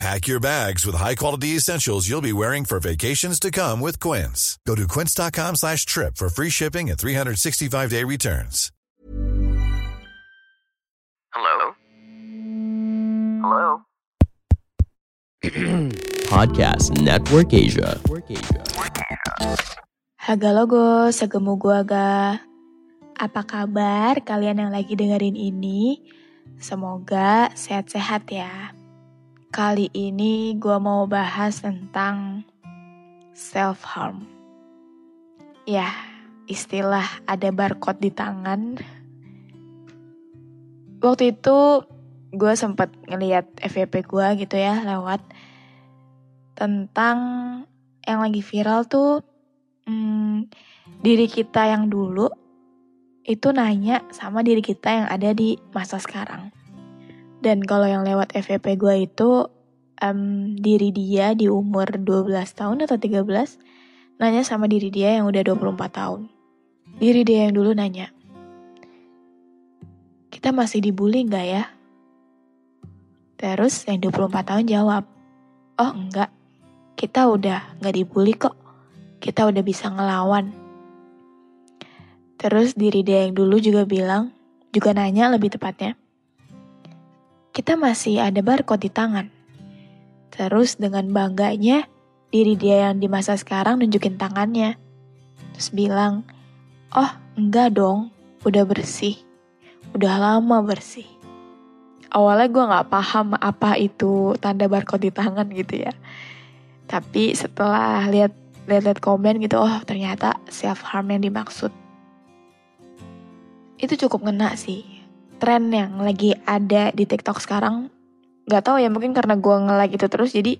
Pack your bags with high-quality essentials you'll be wearing for vacations to come with Quince. Go to quince.com slash trip for free shipping and 365-day returns. Hello? Hello? Podcast Network Asia. Haga logo, segemu gua ga. Apa kabar kalian yang lagi dengerin ini? Semoga sehat-sehat ya. Kali ini gua mau bahas tentang self-harm. Ya, istilah ada barcode di tangan. Waktu itu gue sempat ngeliat FYP gue gitu ya lewat tentang yang lagi viral tuh hmm, diri kita yang dulu itu nanya sama diri kita yang ada di masa sekarang. Dan kalau yang lewat FYP gue itu um, diri dia di umur 12 tahun atau 13 nanya sama diri dia yang udah 24 tahun. Diri dia yang dulu nanya, kita masih dibully nggak ya? Terus yang 24 tahun jawab, oh enggak, kita udah nggak dibully kok, kita udah bisa ngelawan. Terus diri dia yang dulu juga bilang, juga nanya lebih tepatnya, kita masih ada barcode di tangan. Terus dengan bangganya, diri dia yang di masa sekarang nunjukin tangannya. Terus bilang, oh enggak dong, udah bersih udah lama bersih. Awalnya gue gak paham apa itu tanda barcode di tangan gitu ya. Tapi setelah lihat lihat komen gitu, oh ternyata self harm yang dimaksud. Itu cukup ngena sih. Tren yang lagi ada di TikTok sekarang, gak tahu ya mungkin karena gue nge-like itu terus, jadi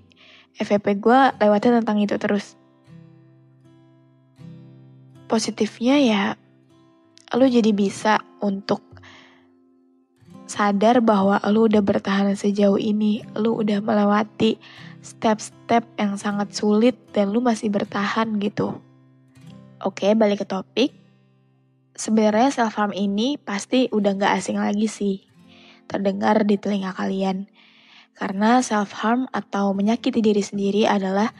FVP gue lewatnya tentang itu terus. Positifnya ya, lu jadi bisa untuk sadar bahwa lu udah bertahan sejauh ini, lu udah melewati step-step yang sangat sulit dan lu masih bertahan gitu. Oke, balik ke topik. Sebenarnya self harm ini pasti udah gak asing lagi sih terdengar di telinga kalian. Karena self harm atau menyakiti diri sendiri adalah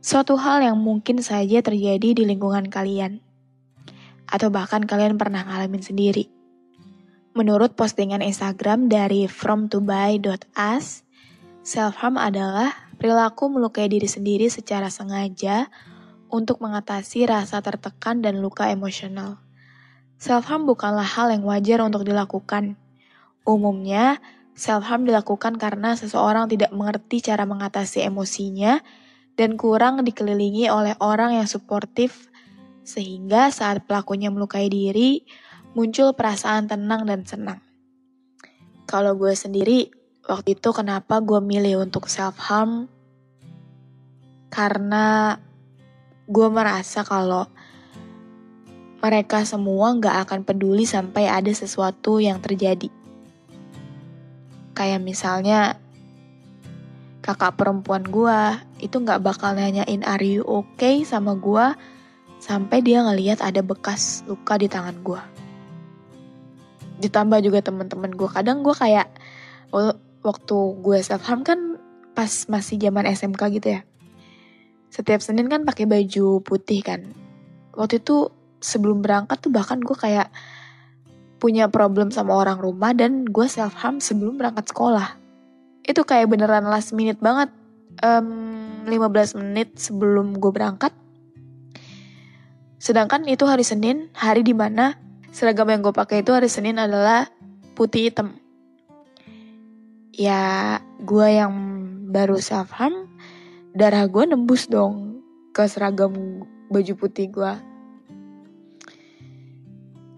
suatu hal yang mungkin saja terjadi di lingkungan kalian. Atau bahkan kalian pernah ngalamin sendiri. Menurut postingan Instagram dari fromtobuy.us, self-harm adalah perilaku melukai diri sendiri secara sengaja untuk mengatasi rasa tertekan dan luka emosional. Self-harm bukanlah hal yang wajar untuk dilakukan. Umumnya, self-harm dilakukan karena seseorang tidak mengerti cara mengatasi emosinya dan kurang dikelilingi oleh orang yang suportif, sehingga saat pelakunya melukai diri, muncul perasaan tenang dan senang. Kalau gue sendiri, waktu itu kenapa gue milih untuk self-harm? Karena gue merasa kalau mereka semua gak akan peduli sampai ada sesuatu yang terjadi. Kayak misalnya kakak perempuan gue itu gak bakal nanyain are you okay sama gue sampai dia ngeliat ada bekas luka di tangan gue ditambah juga teman-teman gue kadang gue kayak waktu gue self harm kan pas masih zaman SMK gitu ya. Setiap Senin kan pakai baju putih kan. Waktu itu sebelum berangkat tuh bahkan gue kayak punya problem sama orang rumah dan gue self harm sebelum berangkat sekolah itu kayak beneran last minute banget um, 15 menit sebelum gue berangkat sedangkan itu hari Senin hari di mana seragam yang gue pakai itu hari Senin adalah putih hitam. Ya, gue yang baru self harm, darah gue nembus dong ke seragam baju putih gue.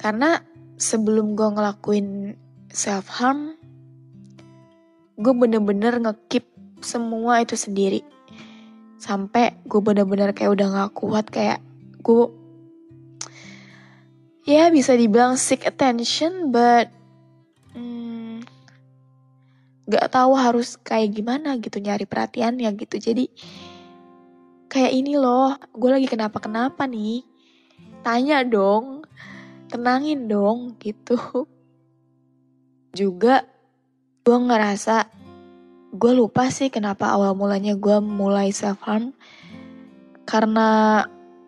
Karena sebelum gue ngelakuin self harm, gue bener-bener ngekip semua itu sendiri. Sampai gue bener-bener kayak udah gak kuat kayak gue ya bisa dibilang seek attention but hmm, gak tahu harus kayak gimana gitu nyari perhatian ya gitu. Jadi kayak ini loh gue lagi kenapa kenapa nih? Tanya dong tenangin dong gitu. Juga gue ngerasa gue lupa sih kenapa awal mulanya gue mulai self harm karena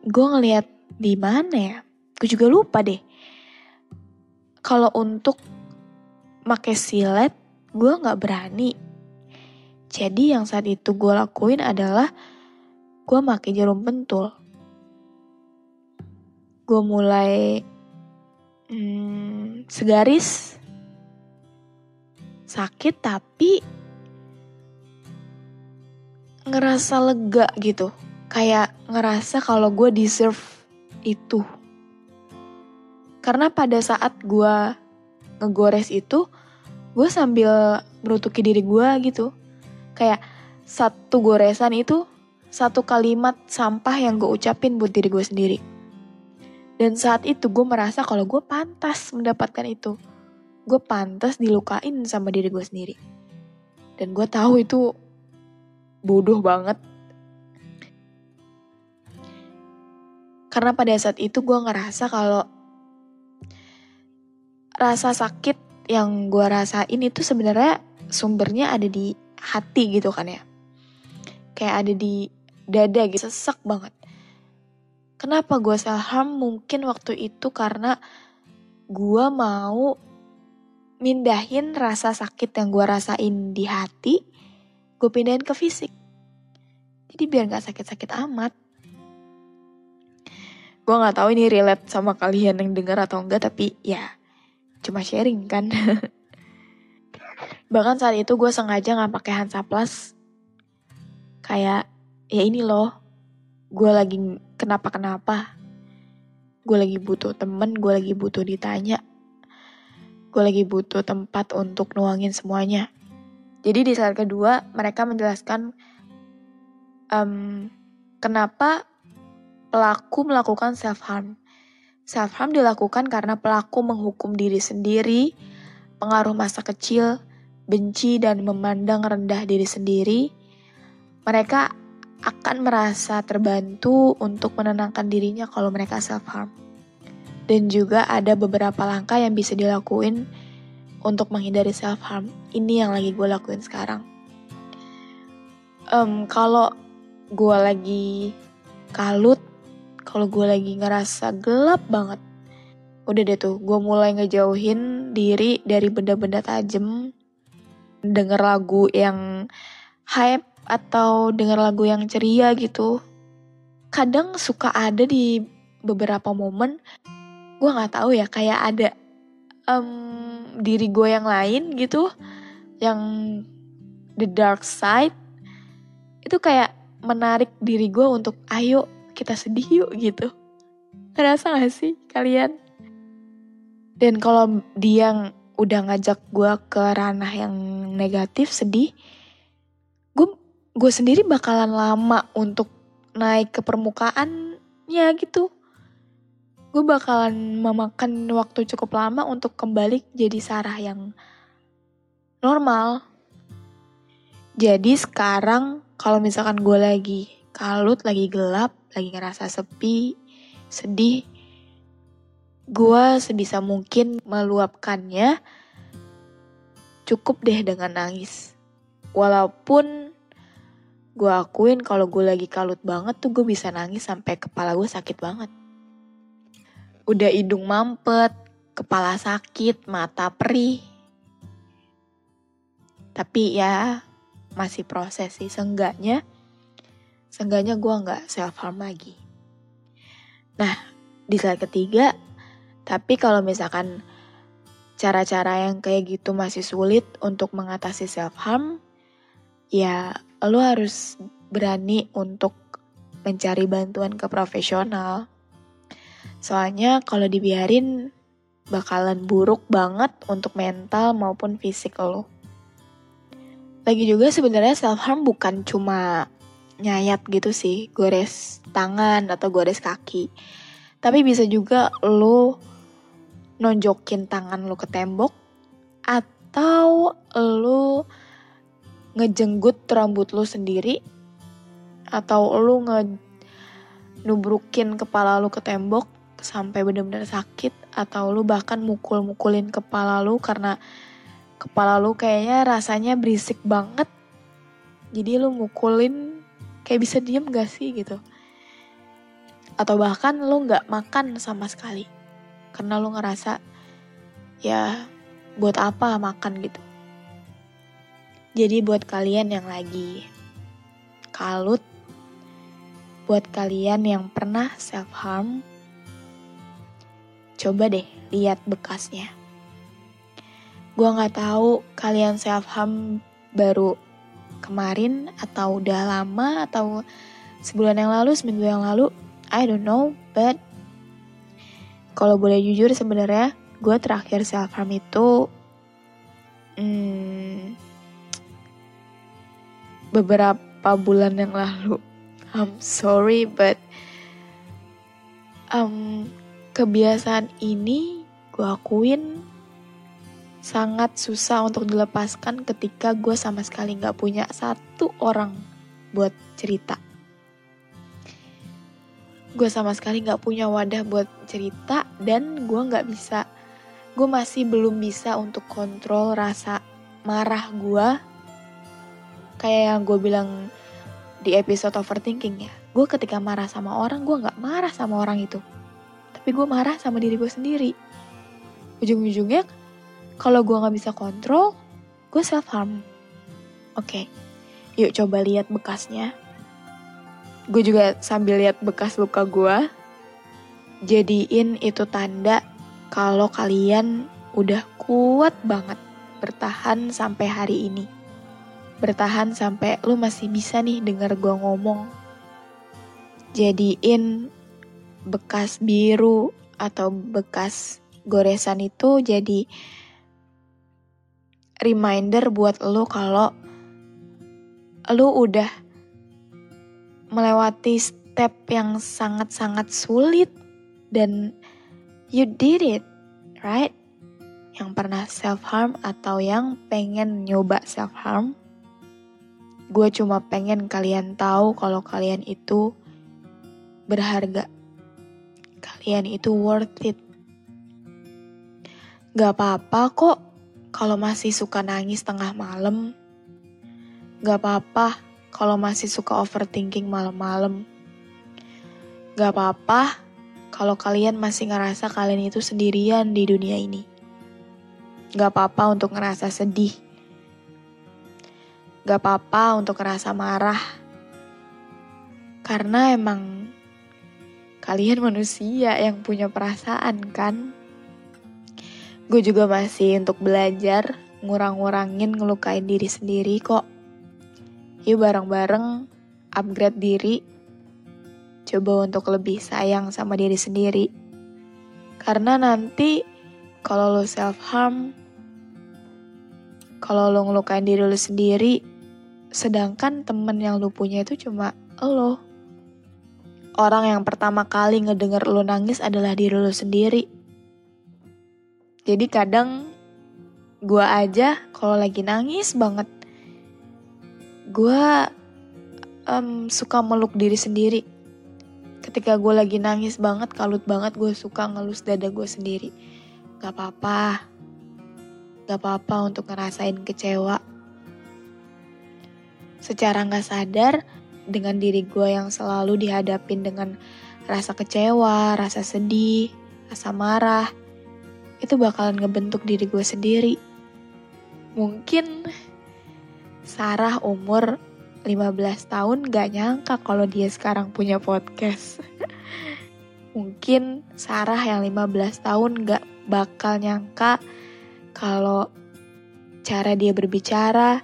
gue ngeliat di mana ya gue juga lupa deh. Kalau untuk make silet gue nggak berani. Jadi yang saat itu gue lakuin adalah gue make jarum pentul. Gue mulai hmm, segaris sakit tapi ngerasa lega gitu kayak ngerasa kalau gue deserve itu karena pada saat gue ngegores itu, gue sambil merutuki diri gue gitu. Kayak satu goresan itu satu kalimat sampah yang gue ucapin buat diri gue sendiri. Dan saat itu gue merasa kalau gue pantas mendapatkan itu. Gue pantas dilukain sama diri gue sendiri. Dan gue tahu itu bodoh banget. Karena pada saat itu gue ngerasa kalau rasa sakit yang gue rasain itu sebenarnya sumbernya ada di hati gitu kan ya. Kayak ada di dada gitu, sesek banget. Kenapa gue self harm? Mungkin waktu itu karena gue mau mindahin rasa sakit yang gue rasain di hati, gue pindahin ke fisik. Jadi biar gak sakit-sakit amat. Gue gak tahu ini relate sama kalian yang denger atau enggak, tapi ya cuma sharing kan. Bahkan saat itu gue sengaja nggak pakai Hansaplas. Kayak ya ini loh, gue lagi kenapa-kenapa. Gue lagi butuh temen, gue lagi butuh ditanya. Gue lagi butuh tempat untuk nuangin semuanya. Jadi di saat kedua mereka menjelaskan um, kenapa pelaku melakukan self harm. Self-harm dilakukan karena pelaku menghukum diri sendiri, pengaruh masa kecil, benci dan memandang rendah diri sendiri. Mereka akan merasa terbantu untuk menenangkan dirinya kalau mereka self-harm. Dan juga ada beberapa langkah yang bisa dilakuin untuk menghindari self-harm. Ini yang lagi gue lakuin sekarang. Um, kalau gue lagi kalut kalau gue lagi ngerasa gelap banget. Udah deh tuh, gue mulai ngejauhin diri dari benda-benda tajam. Denger lagu yang hype atau denger lagu yang ceria gitu. Kadang suka ada di beberapa momen, gue gak tahu ya kayak ada um, diri gue yang lain gitu, yang the dark side, itu kayak menarik diri gue untuk ayo kita sedih yuk gitu. Ngerasa gak sih kalian? Dan kalau dia udah ngajak gue ke ranah yang negatif, sedih, gue sendiri bakalan lama untuk naik ke permukaannya gitu. Gue bakalan memakan waktu cukup lama untuk kembali jadi Sarah yang normal. Jadi sekarang kalau misalkan gue lagi kalut, lagi gelap, lagi ngerasa sepi, sedih, gue sebisa mungkin meluapkannya cukup deh dengan nangis. Walaupun gue akuin kalau gue lagi kalut banget tuh gue bisa nangis sampai kepala gue sakit banget. Udah hidung mampet, kepala sakit, mata perih. Tapi ya masih proses sih, seenggaknya Seenggaknya gue nggak self harm lagi. Nah, di slide ketiga, tapi kalau misalkan cara-cara yang kayak gitu masih sulit untuk mengatasi self harm, ya lo harus berani untuk mencari bantuan ke profesional. Soalnya kalau dibiarin bakalan buruk banget untuk mental maupun fisik lo. Lagi juga sebenarnya self harm bukan cuma nyayat gitu sih, gores tangan atau gores kaki. Tapi bisa juga lo nonjokin tangan lu ke tembok atau lu ngejenggut rambut lu sendiri atau lu nge nubrukin kepala lu ke tembok sampai bener-bener sakit atau lu bahkan mukul-mukulin kepala lu karena kepala lu kayaknya rasanya berisik banget. Jadi lu mukulin kayak bisa diem gak sih gitu? Atau bahkan lu nggak makan sama sekali karena lu ngerasa ya buat apa makan gitu jadi buat kalian yang lagi kalut buat kalian yang pernah self harm coba deh lihat bekasnya. Gue nggak tahu kalian self harm baru kemarin atau udah lama atau sebulan yang lalu seminggu yang lalu I don't know but kalau boleh jujur sebenarnya gue terakhir self harm itu hmm, beberapa bulan yang lalu I'm sorry but um, kebiasaan ini gue akuin sangat susah untuk dilepaskan ketika gue sama sekali gak punya satu orang buat cerita. Gue sama sekali gak punya wadah buat cerita dan gue gak bisa, gue masih belum bisa untuk kontrol rasa marah gue. Kayak yang gue bilang di episode overthinking ya. Gue ketika marah sama orang, gue gak marah sama orang itu. Tapi gue marah sama diri gue sendiri. Ujung-ujungnya kalau gue gak bisa kontrol, gue self harm. Oke, okay. yuk coba lihat bekasnya. Gue juga sambil lihat bekas luka gue. Jadiin itu tanda kalau kalian udah kuat banget bertahan sampai hari ini. Bertahan sampai lu masih bisa nih denger gue ngomong. Jadiin bekas biru atau bekas goresan itu jadi reminder buat lo kalau lo udah melewati step yang sangat-sangat sulit dan you did it, right? Yang pernah self harm atau yang pengen nyoba self harm, gue cuma pengen kalian tahu kalau kalian itu berharga. Kalian itu worth it. Gak apa-apa kok kalau masih suka nangis tengah malam, gak apa-apa kalau masih suka overthinking malam-malam. Gak apa-apa kalau kalian masih ngerasa kalian itu sendirian di dunia ini. Gak apa-apa untuk ngerasa sedih. Gak apa-apa untuk ngerasa marah. Karena emang kalian manusia yang punya perasaan kan? Gue juga masih untuk belajar ngurang-ngurangin ngelukain diri sendiri kok. Yuk bareng-bareng upgrade diri. Coba untuk lebih sayang sama diri sendiri. Karena nanti kalau lo self harm, kalau lo ngelukain diri lo sendiri, sedangkan temen yang lo punya itu cuma lo. Orang yang pertama kali ngedenger lo nangis adalah diri lo sendiri. Jadi kadang gue aja kalau lagi nangis banget, gue um, suka meluk diri sendiri. Ketika gue lagi nangis banget, kalut banget, gue suka ngelus dada gue sendiri. Gak apa-apa, gak apa-apa untuk ngerasain kecewa. Secara gak sadar, dengan diri gue yang selalu dihadapin dengan rasa kecewa, rasa sedih, rasa marah, itu bakalan ngebentuk diri gue sendiri. Mungkin Sarah umur 15 tahun gak nyangka kalau dia sekarang punya podcast. Mungkin Sarah yang 15 tahun gak bakal nyangka kalau cara dia berbicara,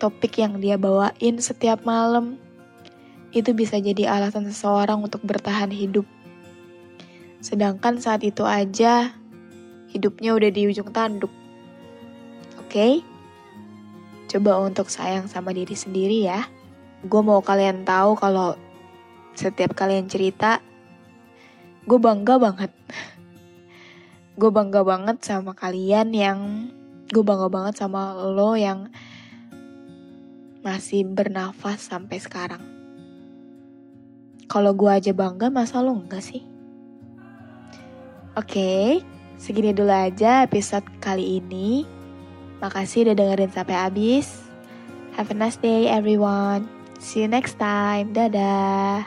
topik yang dia bawain setiap malam, itu bisa jadi alasan seseorang untuk bertahan hidup. Sedangkan saat itu aja hidupnya udah di ujung tanduk. Oke? Okay? Coba untuk sayang sama diri sendiri ya. Gue mau kalian tahu kalau setiap kalian cerita, gue bangga banget. gue bangga banget sama kalian yang gue bangga banget sama lo yang masih bernafas sampai sekarang. Kalau gue aja bangga, masa lo enggak sih? Oke, segini dulu aja episode kali ini. Makasih udah dengerin sampai habis. Have a nice day everyone. See you next time. Dadah.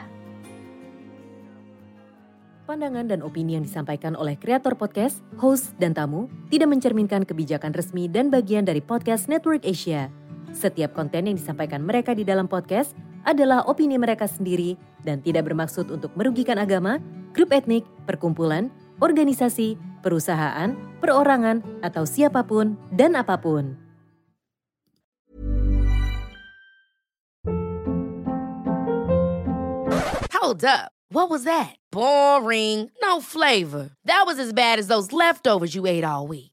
Pandangan dan opini yang disampaikan oleh kreator podcast, host, dan tamu tidak mencerminkan kebijakan resmi dan bagian dari podcast Network Asia. Setiap konten yang disampaikan mereka di dalam podcast adalah opini mereka sendiri dan tidak bermaksud untuk merugikan agama, grup etnik, perkumpulan, organisasi, perusahaan, perorangan, atau siapa pun dan apa pun. Hold up. What was that? Boring. No flavor. That was as bad as those leftovers you ate all week.